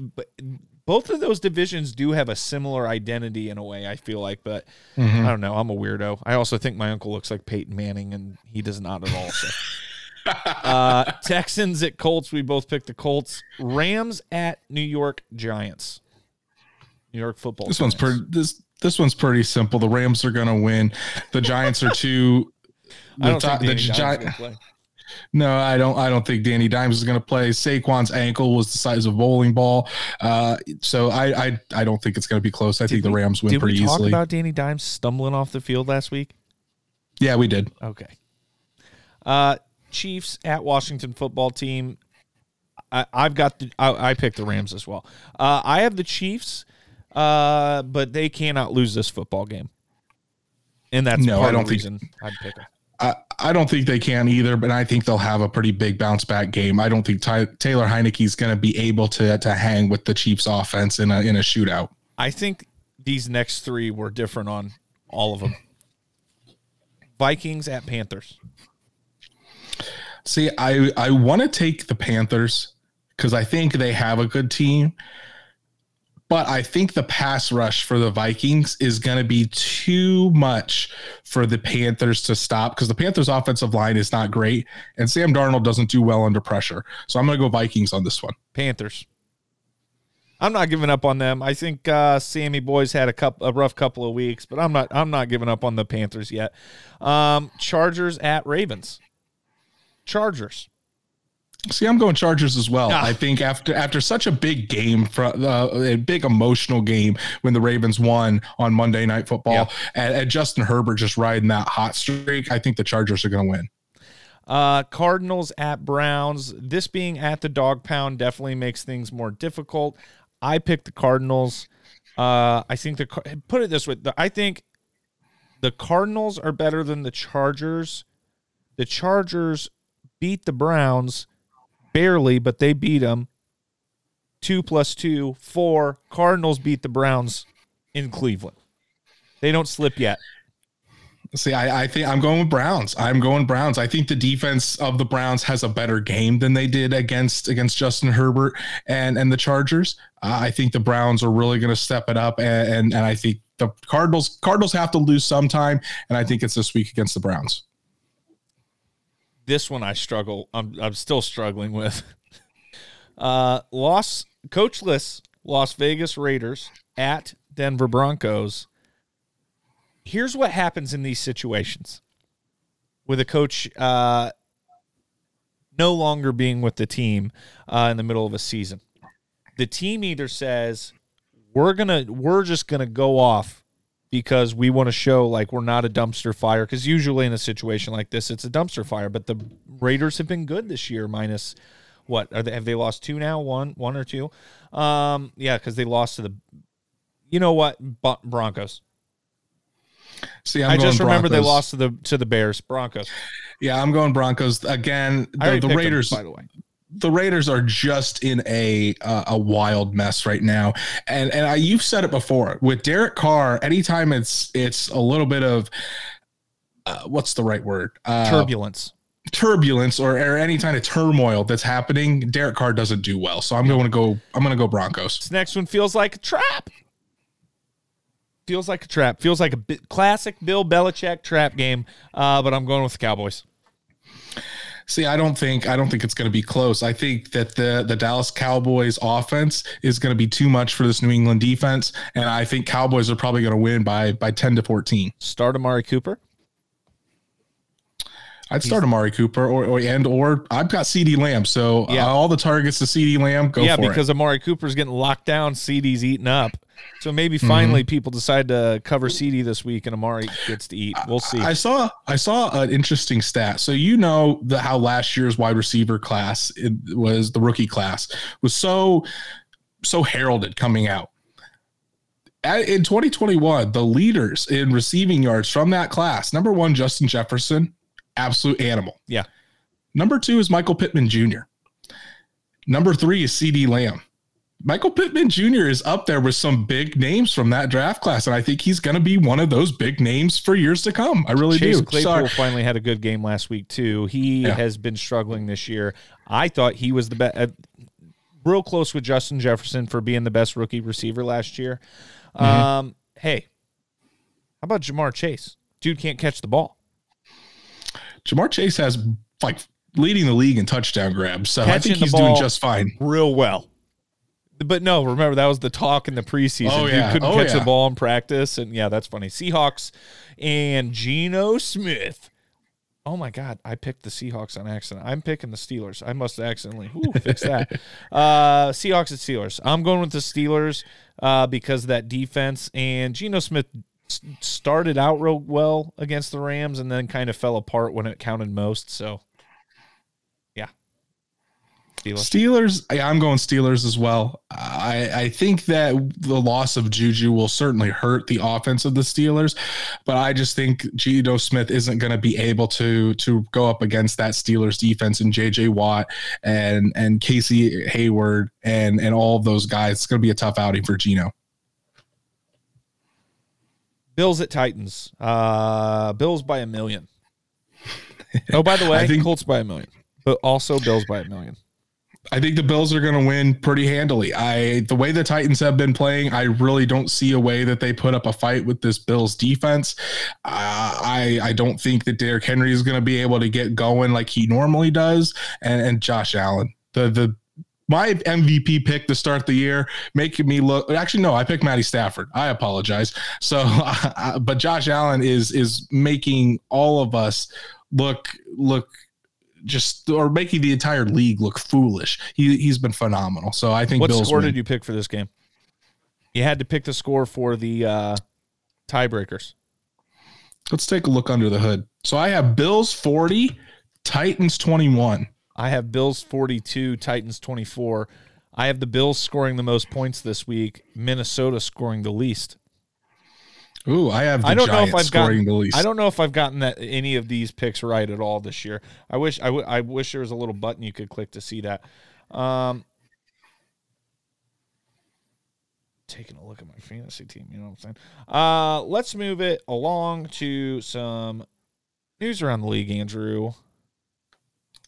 both of those divisions do have a similar identity in a way. I feel like, but mm-hmm. I don't know. I'm a weirdo. I also think my uncle looks like Peyton Manning, and he does not at all. So. <laughs> uh, Texans at Colts. We both picked the Colts. Rams at New York Giants. New York football. This Giants. one's pretty. This this one's pretty simple. The Rams are going to win. The Giants are too. <laughs> I don't think the Gi- No, I don't. I don't think Danny Dimes is going to play. Saquon's ankle was the size of a bowling ball, uh, so I, I, I don't think it's going to be close. I did think we, the Rams win pretty easily. Did we talk about Danny Dimes stumbling off the field last week? Yeah, we did. Okay. Uh, Chiefs at Washington football team. I, have got the. I, I, picked the Rams as well. Uh, I have the Chiefs, uh, but they cannot lose this football game, and that's no. I don't think I'd pick them. I, I don't think they can either, but I think they'll have a pretty big bounce back game. I don't think Ty, Taylor Heinicke is going to be able to to hang with the Chiefs offense in a in a shootout. I think these next three were different on all of them. Vikings at Panthers. See, I I want to take the Panthers because I think they have a good team. But I think the pass rush for the Vikings is going to be too much for the Panthers to stop because the Panthers' offensive line is not great, and Sam Darnold doesn't do well under pressure. So I'm going to go Vikings on this one. Panthers. I'm not giving up on them. I think uh, Sammy Boy's had a couple, a rough couple of weeks, but I'm not. I'm not giving up on the Panthers yet. Um, Chargers at Ravens. Chargers. See, I'm going Chargers as well. Ah. I think after after such a big game, for, uh, a big emotional game when the Ravens won on Monday Night Football, yeah. and, and, Justin Herbert just riding that hot streak, I think the Chargers are going to win. Uh, Cardinals at Browns. This being at the dog pound definitely makes things more difficult. I picked the Cardinals. Uh, I think the put it this way. The, I think the Cardinals are better than the Chargers. The Chargers beat the Browns barely, but they beat them. Two plus two, four. Cardinals beat the Browns in Cleveland. They don't slip yet. See, I, I, think I'm going with Browns. I'm going Browns. I think the defense of the Browns has a better game than they did against against Justin Herbert and and the Chargers. Uh, I think the Browns are really going to step it up, and, and and I think the Cardinals Cardinals have to lose sometime, and I think it's this week against the Browns this one I struggle. I'm I'm still struggling with. <laughs> uh, loss coachless Las Vegas Raiders at Denver Broncos. Here's what happens in these situations with a coach uh, no longer being with the team uh, in the middle of a season. The team either says we're gonna we're just gonna go off because we want to show like we're not a dumpster fire. Because usually in a situation like this, it's a dumpster fire. But the Raiders have been good this year, minus what are they? Have they lost two now? One, one or two? Um, yeah, because they lost to the, you know what, Broncos. See, I'm i just remember they lost to the to the Bears. Broncos. Yeah, I'm going Broncos again. The, the Raiders, them, by the way the Raiders are just in a uh, a wild mess right now, and and I, you've said it before with Derek Carr. Anytime it's it's a little bit of uh, what's the right word uh, turbulence, turbulence, or, or any kind of turmoil that's happening, Derek Carr doesn't do well. So I'm going to go. I'm going to go Broncos. This next one feels like a trap. Feels like a trap. Feels like a classic Bill Belichick trap game. Uh, but I'm going with the Cowboys. See, I don't think I don't think it's going to be close. I think that the the Dallas Cowboys offense is going to be too much for this New England defense, and I think Cowboys are probably going to win by by ten to fourteen. Start Amari Cooper. I'd start Amari Cooper or, or and or I've got CeeDee Lamb. So yeah. Uh, all the targets to CeeDee Lamb, go yeah, because Amari Cooper's getting locked down, CeeDee's eating up. So maybe mm-hmm. finally mm-hmm. people decide to cover CeeDee this week and Amari gets to eat. We'll see. I saw I saw an interesting stat. So you know the how last year's wide receiver class was the rookie class was so so heralded coming out. In 2021, the leaders in receiving yards from that class, number one, Justin Jefferson, absolute animal. Yeah. Number two is Michael Pittman Jr. Number three is CeeDee Lamb. Michael Pittman Jr. is up there with some big names from that draft class, and I think he's going to be one of those big names for years to come. I really Chase do. Claypool Sorry. finally had a good game last week too. He Yeah. has been struggling this year. I thought he was the best, uh, real close with Justin Jefferson for being the best rookie receiver last year. Mm-hmm. Um, hey, how about Ja'Marr Chase? Dude can't catch the ball. Ja'Marr Chase has like leading the league in touchdown grabs, so I think he's doing just fine. real well. But no, remember that was the talk in the preseason. Oh, yeah. couldn't Oh, catch the ball in practice, and yeah, that's funny. Seahawks and Geno Smith. Oh my God, I picked the Seahawks on accident. I'm picking the Steelers. I must have accidentally ooh, fix that. <laughs> uh, Seahawks and Steelers. I'm going with the Steelers uh, because of that defense and Geno Smith started out real well against the Rams and then kind of fell apart when it counted most. So, yeah, Steelers. Steelers, I'm going Steelers as well. I, I think that the loss of Juju will certainly hurt the offense of the Steelers, but I just think Geno Smith isn't going to be able to to go up against that Steelers defense and JJ Watt and and Casey Hayward and and all of those guys. It's going to be a tough outing for Geno. Bills at Titans. Uh, Bills by a million. <laughs> Oh, by the way, I think- Colts by a million, but also Bills by a million. I think the Bills are going to win pretty handily. I the way the Titans have been playing, I really don't see a way that they put up a fight with this Bills defense. Uh, I I don't think that Derrick Henry is going to be able to get going like he normally does, and and Josh Allen, the the my MVP pick to start the year, making me look. Actually, no, I picked Matty Stafford. I apologize. So, <laughs> but Josh Allen is is making all of us look look just or making the entire league look foolish. He he's been phenomenal. So I think What Bills score win. did you pick for this game? You had to pick the score for the uh, tiebreakers. Let's take a look under the hood. So I have Bills 40, Titans 21. I have Bills 42, Titans 24. I have the Bills scoring the most points this week, Minnesota scoring the least. Ooh, I have the I don't know if I've scoring gotten the least. I don't know if I've gotten that any of these picks right at all this year. I wish I, w- I wish there was a little button you could click to see that. Um, taking a look at my fantasy team, you know what I'm saying? Uh, let's move it along to some news around the league, Andrew.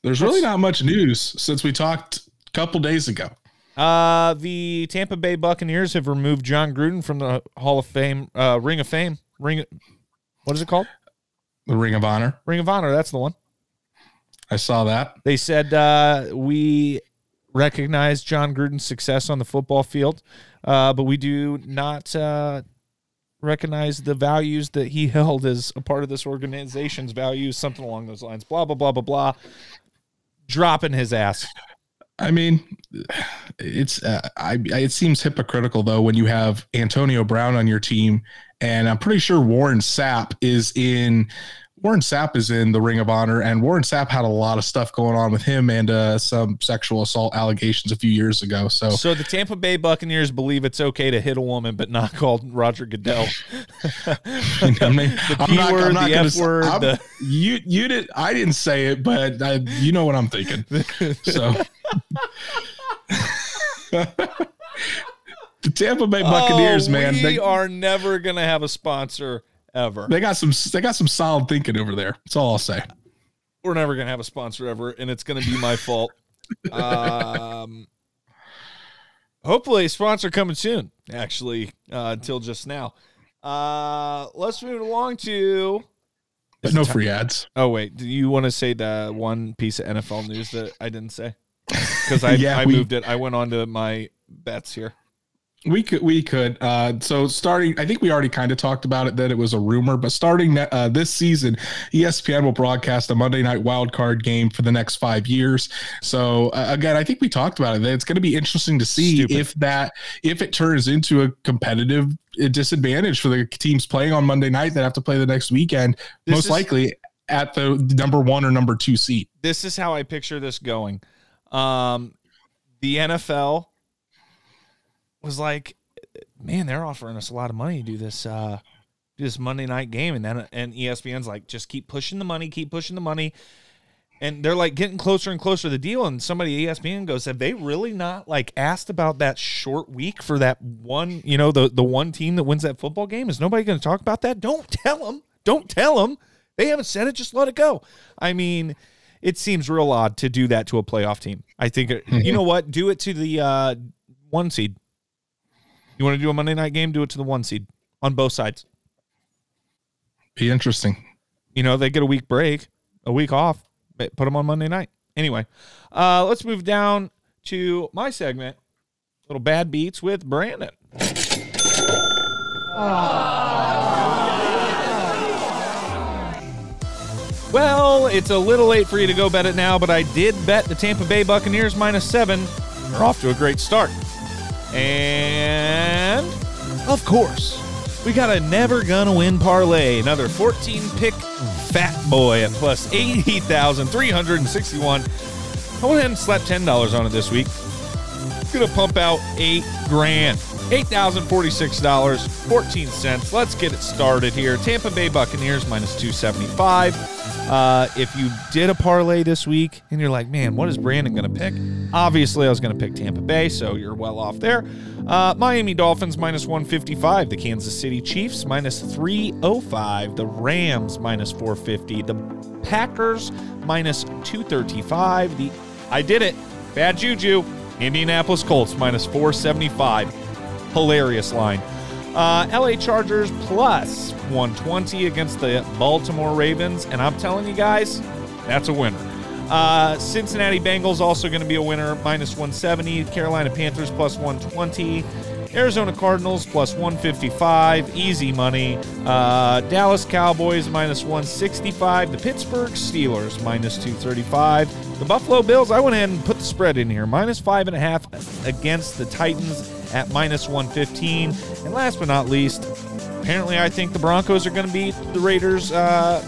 There's really not much news since we talked a couple days ago. Uh, the Tampa Bay Buccaneers have removed Jon Gruden from the Hall of Fame, uh, Ring of Fame, Ring. What is it called? The Ring of Honor. Ring of Honor. That's the one. I saw that. They said uh, we recognize Jon Gruden's success on the football field, uh, but we do not uh, recognize the values that he <laughs> held as a part of this organization's values, something along those lines. Blah blah blah blah blah. Dropping his ass. I mean, it's uh, I, it seems hypocritical though when you have Antonio Brown on your team, and I'm pretty sure Warren Sapp is in. Warren Sapp is in the Ring of Honor, and Warren Sapp had a lot of stuff going on with him and uh, some sexual assault allegations a few years ago. So So the Tampa Bay Buccaneers believe it's okay to hit a woman, but not called Roger Goodell. <laughs> I mean, <laughs> The P word, the F word, the- You you did. I didn't say it, but I, you know what I'm thinking. <laughs> So. the Tampa Bay Buccaneers, Oh, man, we they, are never gonna have a sponsor ever. they got some they got some solid thinking over there. That's all I'll say. We're never gonna have a sponsor ever, and it's gonna be my fault. <laughs> Um, hopefully, a sponsor coming soon. Actually, uh, until just now. Uh, let's move along to. But no free ads. Oh wait, do you want to say the one piece of NFL news that I didn't say? <laughs> Because I Yeah, I we- moved it. I went on to my bets here. We could, we could. Uh, so starting, I think we already kind of talked about it that it was a rumor, but starting uh, this season, ESPN will broadcast a Monday night wild card game for the next five years. So uh, again, I think we talked about it. That it's going to be interesting to see Stupid. if that if it turns into a competitive uh, disadvantage for the teams playing on Monday night that have to play the next weekend, This most is- likely at the number one or number two seat. this is how I picture this going. Um, the NFL was like, man, they're offering us a lot of money to do this, uh, do this Monday night game, and then and ESPN's like, just keep pushing the money, keep pushing the money. And they're like getting closer and closer to the deal. And somebody at ESPN goes, Have they really not like asked about that short week for that one, you know, the, the one team that wins that football game? Is nobody going to talk about that? Don't <laughs> tell them. Don't tell them. They haven't said it. Just let it go. I mean, it seems real odd to do that to a playoff team. I think, you <laughs> know what? Do it to the uh, one seed. You want to do a Monday night game? Do it to the one seed on both sides. Be interesting. You know, they get a week break, a week off, but put them on Monday night. Anyway, uh, let's move down to my segment, little bad beats with Brandon. Well, it's a little late for you to go bet it now, but I did bet the Tampa Bay Buccaneers minus seven. They're off to a great start. And, of course, we got a never gonna win parlay. Another 14 pick fat boy at plus 80,361. I went ahead and slapped $10 on it this week. Gonna pump out eight grand. $8,046, 14 cents. Let's get it started here. Tampa Bay Buccaneers minus 275. Uh, if you did a parlay this week and you're like, man, what is Brandon going to pick? Obviously, I was going to pick Tampa Bay, so you're well off there. Uh, Miami Dolphins minus 155. The Kansas City Chiefs minus 305. The Rams minus 450. The Packers minus 235. The I did it. Bad juju. Indianapolis Colts minus 475. Hilarious line. Uh, LA Chargers plus 120 against the Baltimore Ravens. And I'm telling you guys, that's a winner. Uh, Cincinnati Bengals also going to be a winner, minus 170. Carolina Panthers plus 120. Arizona Cardinals plus 155, easy money. Uh, Dallas Cowboys minus 165. The Pittsburgh Steelers minus 235. The Buffalo Bills, I went ahead and put the spread in here, minus five and a half against the Titans at minus 115. And last but not least, apparently I think the Broncos are going to beat the Raiders uh,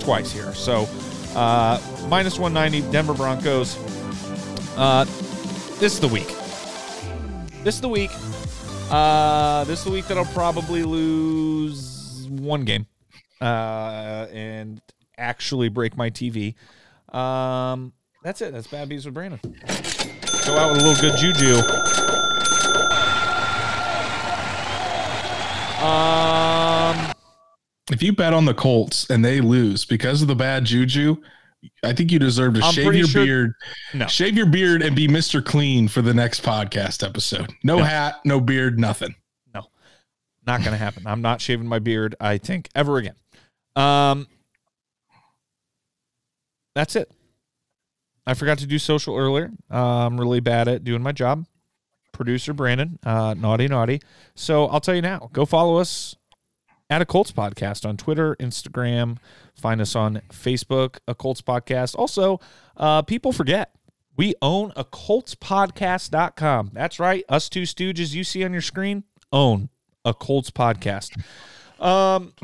twice here. So uh, minus 190, Denver Broncos. Uh, this is the week. This is the week. Uh, this is the week that I'll probably lose one game uh, and actually break my TV. Um, that's it. That's Bad Beats with Brandon. Go out with a little good juju. Um, If you bet on the Colts and they lose because of the bad juju, I think you deserve to I'm shave your sure- beard. No. Shave your beard and be Mr. Clean for the next podcast episode. No, No. hat, no beard, nothing. No. Not going to happen. I'm not shaving my beard, I think, ever again. Um, that's it. I forgot to do social earlier. Uh, I'm really bad at doing my job. Producer Brandon, uh, naughty, naughty. So I'll tell you now go follow us at a Colts podcast on Twitter, Instagram. Find us on Facebook, a Colts podcast. Also, uh, people forget we own a coltspodcast.com. That's right. Us two stooges you see on your screen own a Colts podcast. Um,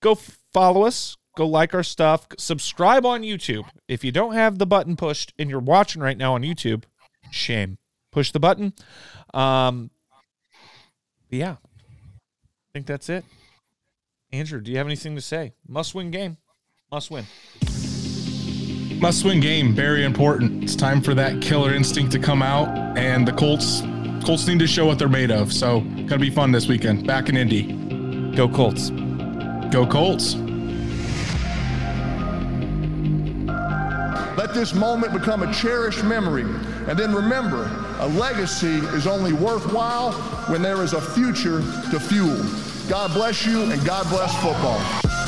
go follow us. Go like our stuff. Subscribe on YouTube. If you don't have the button pushed and you're watching right now on YouTube, shame. Push the button. Um, yeah, I think that's it. Andrew, do you have anything to say? Must win game. Must win. Must win game, very important. It's time for that killer instinct to come out, and the Colts Colts need to show what they're made of. So gonna be fun this weekend. Back in Indy. Go Colts. Go Colts. Let this moment become a cherished memory. And then remember, a legacy is only worthwhile when there is a future to fuel. God bless you and God bless football.